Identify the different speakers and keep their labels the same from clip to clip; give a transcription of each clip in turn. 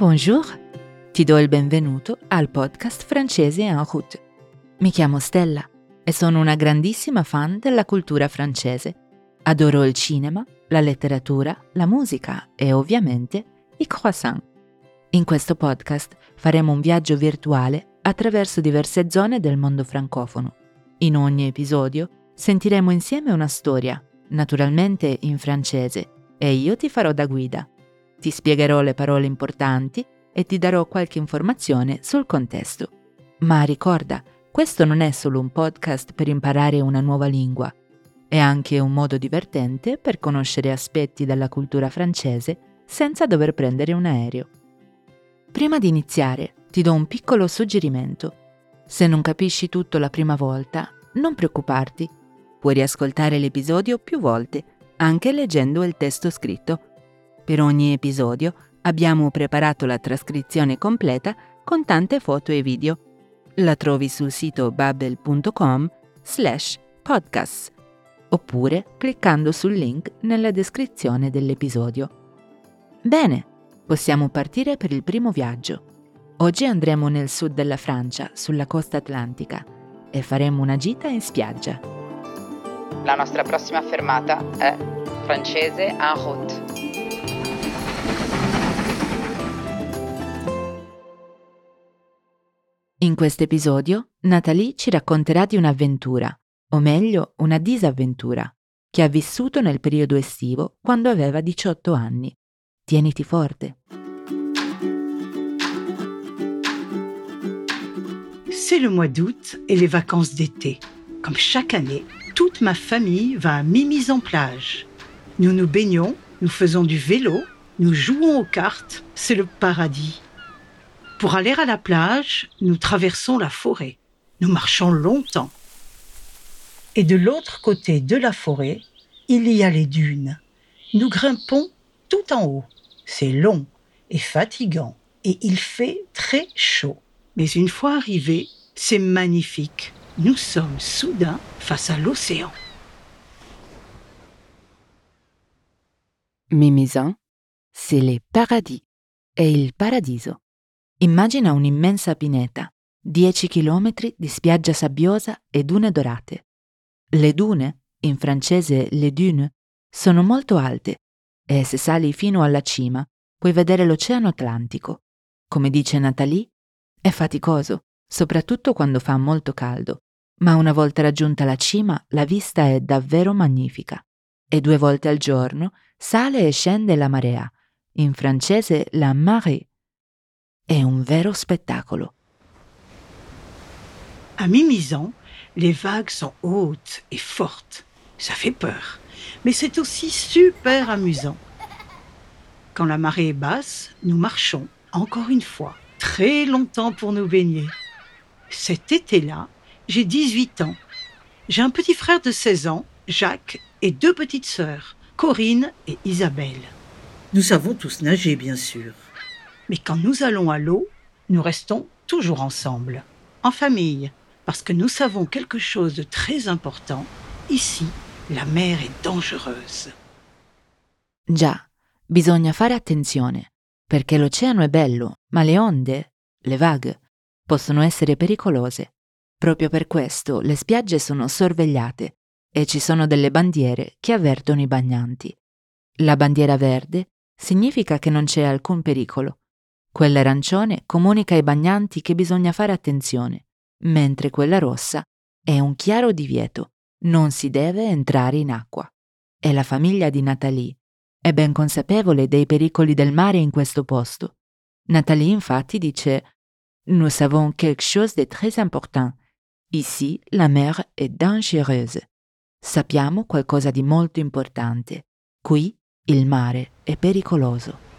Speaker 1: Bonjour, ti do il benvenuto al podcast francese en route. Mi chiamo Stella e sono una grandissima fan della cultura francese. Adoro il cinema, la letteratura, la musica e ovviamente i croissant. In questo podcast faremo un viaggio virtuale attraverso diverse zone del mondo francofono. In ogni episodio sentiremo insieme una storia, naturalmente in francese, e io ti farò da guida. Ti spiegherò le parole importanti e ti darò qualche informazione sul contesto. Ma ricorda, questo non è solo un podcast per imparare una nuova lingua, è anche un modo divertente per conoscere aspetti della cultura francese senza dover prendere un aereo. Prima di iniziare, ti do un piccolo suggerimento. Se non capisci tutto la prima volta, non preoccuparti. Puoi riascoltare l'episodio più volte, anche leggendo il testo scritto. Per ogni episodio abbiamo preparato la trascrizione completa con tante foto e video. La trovi sul sito babbel.com slash podcast oppure cliccando sul link nella descrizione dell'episodio. Bene, possiamo partire per il primo viaggio. Oggi andremo nel sud della Francia, sulla costa atlantica, e faremo una gita in spiaggia.
Speaker 2: La nostra prossima fermata è francese en route.
Speaker 1: In questo episodio Nathalie ci racconterà di un'avventura, o meglio una disavventura, che ha vissuto nel periodo estivo quando aveva 18 anni. Tieniti forte.
Speaker 3: C'est le mois d'août et les vacances d'été. Comme chaque année, toute ma famille va à Mimi's en plage. Nous nous baignons, nous faisons du vélo, nous jouons aux cartes, c'est le paradis. Pour aller à la plage, nous traversons la forêt. Nous marchons longtemps. Et de l'autre côté de la forêt, il y a les dunes. Nous grimpons tout en haut. C'est long et fatigant et il fait très chaud. Mais une fois arrivés, c'est magnifique. Nous sommes soudain face à l'océan.
Speaker 1: Mimizan, c'est le paradis e il paradiso. Immagina un'immensa pineta, 10 km di spiaggia sabbiosa e dune dorate. Le dune, in francese le dunes, sono molto alte e se sali fino alla cima puoi vedere l'Oceano Atlantico. Come dice Nathalie, è faticoso, soprattutto quando fa molto caldo, ma una volta raggiunta la cima la vista è davvero magnifica. E due volte al giorno sale e scende la marea, in francese la marée. È un vero spettacolo.
Speaker 3: À Mimizan, les vagues sont hautes et fortes. Ça fait peur, mais c'est aussi super amusant. Quand la marée est basse, nous marchons, encore une fois, très longtemps pour nous baigner. Cet été-là, j'ai 18 ans. J'ai un petit frère de 16 ans, Jacques, et deux petites sœurs, Corinne et Isabelle. Nous savons tous nager, bien sûr. Mais quand nous allons à l'eau, nous restons toujours ensemble, en famille, parce que nous savons quelque chose de très important. Ici, la mer est dangereuse.
Speaker 1: Già, bisogna fare attenzione, perché l'oceano è bello, ma le onde, le vague, possono essere pericolose. Proprio per questo le spiagge sono sorvegliate e ci sono delle bandiere che avvertono i bagnanti. La bandiera verde significa che non c'è alcun pericolo. Quella arancione comunica ai bagnanti che bisogna fare attenzione, mentre quella rossa è un chiaro divieto, non si deve entrare in acqua. E la famiglia di Nathalie è ben consapevole dei pericoli del mare in questo posto. Nathalie infatti dice Nous savons quelque chose de très important. Ici, la mer est dangereuse. Sappiamo qualcosa di molto importante. Qui, il mare è pericoloso.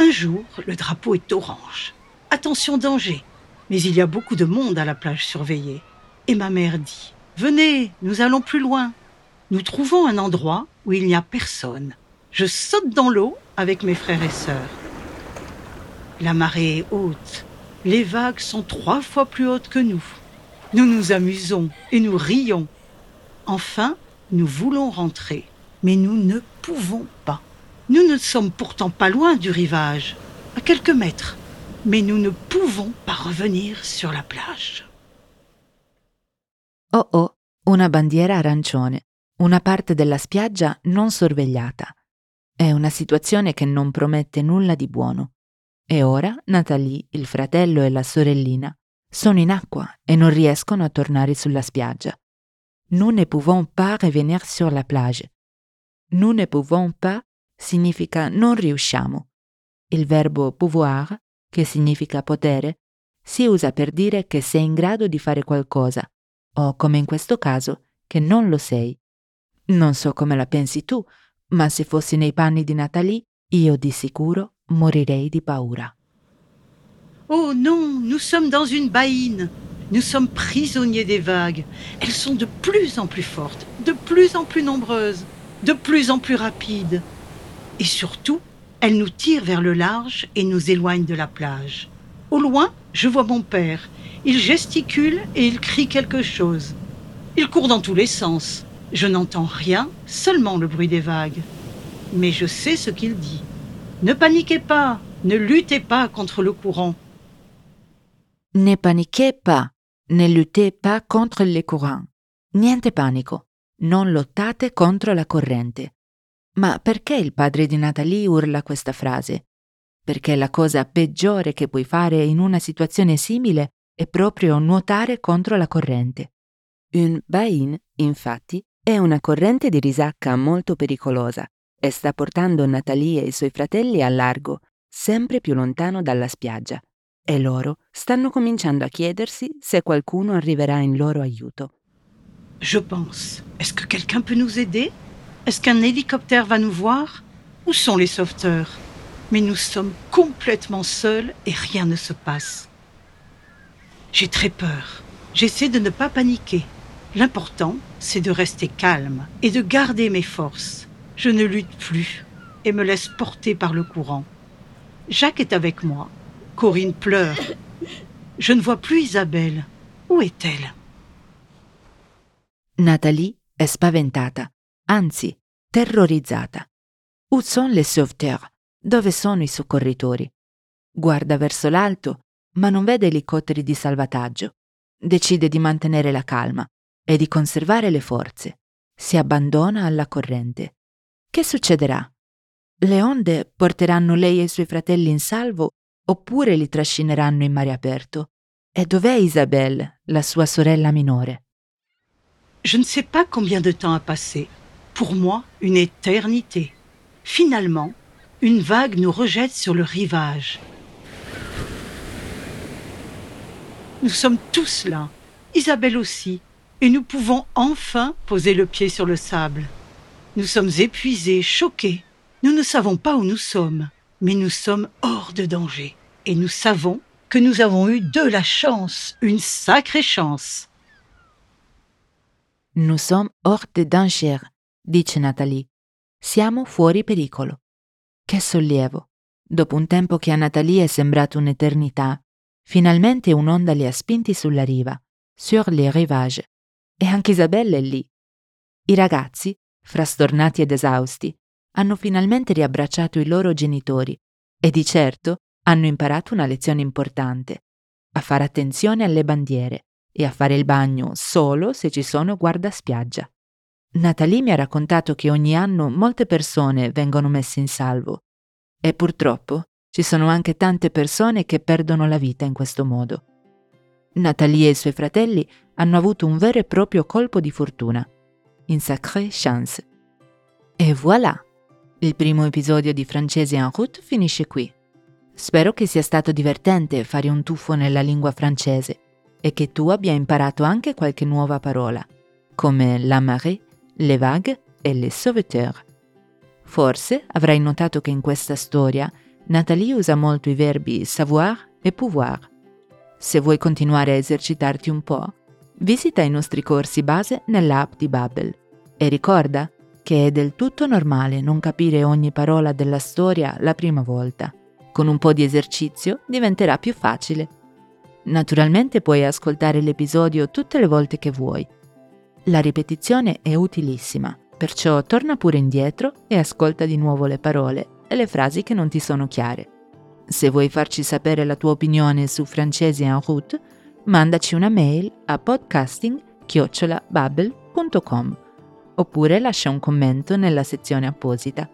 Speaker 3: Un jour, le drapeau est orange. Attention danger. Mais il y a beaucoup de monde à la plage surveillée. Et ma mère dit Venez, nous allons plus loin. Nous trouvons un endroit où il n'y a personne. Je saute dans l'eau avec mes frères et sœurs. La marée est haute. Les vagues sont trois fois plus hautes que nous. Nous nous amusons et nous rions. Enfin, nous voulons rentrer, mais nous ne pouvons pas. Nous ne sommes pourtant pas loin du rivage. à quelques mètres, mais nous ne pouvons pas revenir sur la plage.
Speaker 1: Oh oh, una bandiera arancione, una parte della spiaggia non sorvegliata. È una situazione che non promette nulla di buono. E ora Nathalie, il fratello e la sorellina sono in acqua e non riescono a tornare sulla spiaggia. Nous ne pouvons pas revenir sur la plage. Nous ne pouvons pas significa non riusciamo. Il verbo pouvoir, che significa potere, si usa per dire che sei in grado di fare qualcosa, o come in questo caso, che non lo sei. Non so come la pensi tu, ma se fossi nei panni di Nathalie, io di sicuro morirei di paura.
Speaker 3: Oh non, nous sommes dans une baïne. Nous sommes prisonniers des vagues. Elles sont de plus en plus fortes, de plus en plus nombreuses, de plus en plus rapides. Et surtout, elles nous tirent vers le large et nous éloignent de la plage. Au loin, je vois mon père. Il gesticule et il crie quelque chose. Il court dans tous les sens. Je n'entends rien, seulement le bruit des vagues. Mais je sais ce qu'il dit. Ne paniquez pas, ne luttez pas contre le courant.
Speaker 1: Ne paniquez pas, ne luttez pas contre le courant. Niente panico, non lottate contro la corrente. Ma perché il padre di Natalie urla questa frase? Perché la cosa peggiore che puoi fare in una situazione simile è proprio nuotare contro la corrente. Un bain, infatti, è una corrente di risacca molto pericolosa e sta portando Natalie e i suoi fratelli a largo, sempre più lontano dalla spiaggia. E loro stanno cominciando a chiedersi se qualcuno arriverà in loro aiuto.
Speaker 3: Je pense. Est-ce que quelqu'un peut nous aider Est-ce qu'un hélicoptère va nous voir? Où sont les sauveteurs? Mais nous sommes complètement seuls et rien ne se passe. J'ai très peur. J'essaie de ne pas paniquer. L'important, c'est de rester calme et de garder mes forces. Je ne lutte plus et me laisse porter par le courant. Jacques est avec moi. Corinne pleure. Je ne vois plus Isabelle. Où est-elle?
Speaker 1: Natalie è spaventata, anzi terrorizzata. Où sont les sauveteurs? Dove sono i soccorritori? Guarda verso l'alto, ma non vede elicotteri di salvataggio. Decide di mantenere la calma e di conservare le forze. Si abbandona alla corrente. Che succederà? Le onde porteranno lei e i suoi fratelli in salvo oppure li trascineranno in mare aperto? E dov'è Isabelle, la sua sorella minore?
Speaker 3: Je ne sais pas combien de temps a passé. Pour moi, une éternité. Finalement, une vague nous rejette sur le rivage. Nous sommes tous là, Isabelle aussi, et nous pouvons enfin poser le pied sur le sable. Nous sommes épuisés, choqués. Nous ne savons pas où nous sommes, mais nous sommes hors de danger. Et nous savons que nous avons eu de la chance, une sacrée chance.
Speaker 1: Nous sommes hors de danger, dice Nathalie. Siamo fuori pericolo. Che sollievo. Dopo un tempo che a Nathalie è sembrato un'eternità, finalmente un'onda li ha spinti sulla riva, sur les rivages. E anche Isabella è lì. I ragazzi, frastornati ed esausti, hanno finalmente riabbracciato i loro genitori e di certo hanno imparato una lezione importante, a fare attenzione alle bandiere e a fare il bagno solo se ci sono guardaspiaggia. Natalie mi ha raccontato che ogni anno molte persone vengono messe in salvo e purtroppo ci sono anche tante persone che perdono la vita in questo modo. Natalie e i suoi fratelli hanno avuto un vero e proprio colpo di fortuna, une sacrée chance. E voilà! Il primo episodio di Francese en route finisce qui. Spero che sia stato divertente fare un tuffo nella lingua francese e che tu abbia imparato anche qualche nuova parola, come la marée, le vagues e les sauveteurs. Forse avrai notato che in questa storia Nathalie usa molto i verbi savoir e pouvoir. Se vuoi continuare a esercitarti un po', visita i nostri corsi base nell'app di Babbel e ricorda che è del tutto normale non capire ogni parola della storia la prima volta. Con un po' di esercizio diventerà più facile. Naturalmente puoi ascoltare l'episodio tutte le volte che vuoi. La ripetizione è utilissima, perciò torna pure indietro e ascolta di nuovo le parole e le frasi che non ti sono chiare. Se vuoi farci sapere la tua opinione su francesi en route, mandaci una mail a podcasting-bubble.com oppure lascia un commento nella sezione apposita.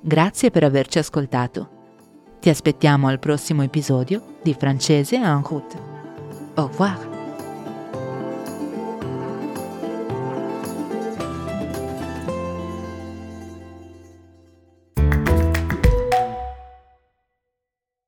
Speaker 1: Grazie per averci ascoltato. Ti aspettiamo al prossimo episodio di Francese en route. Au revoir.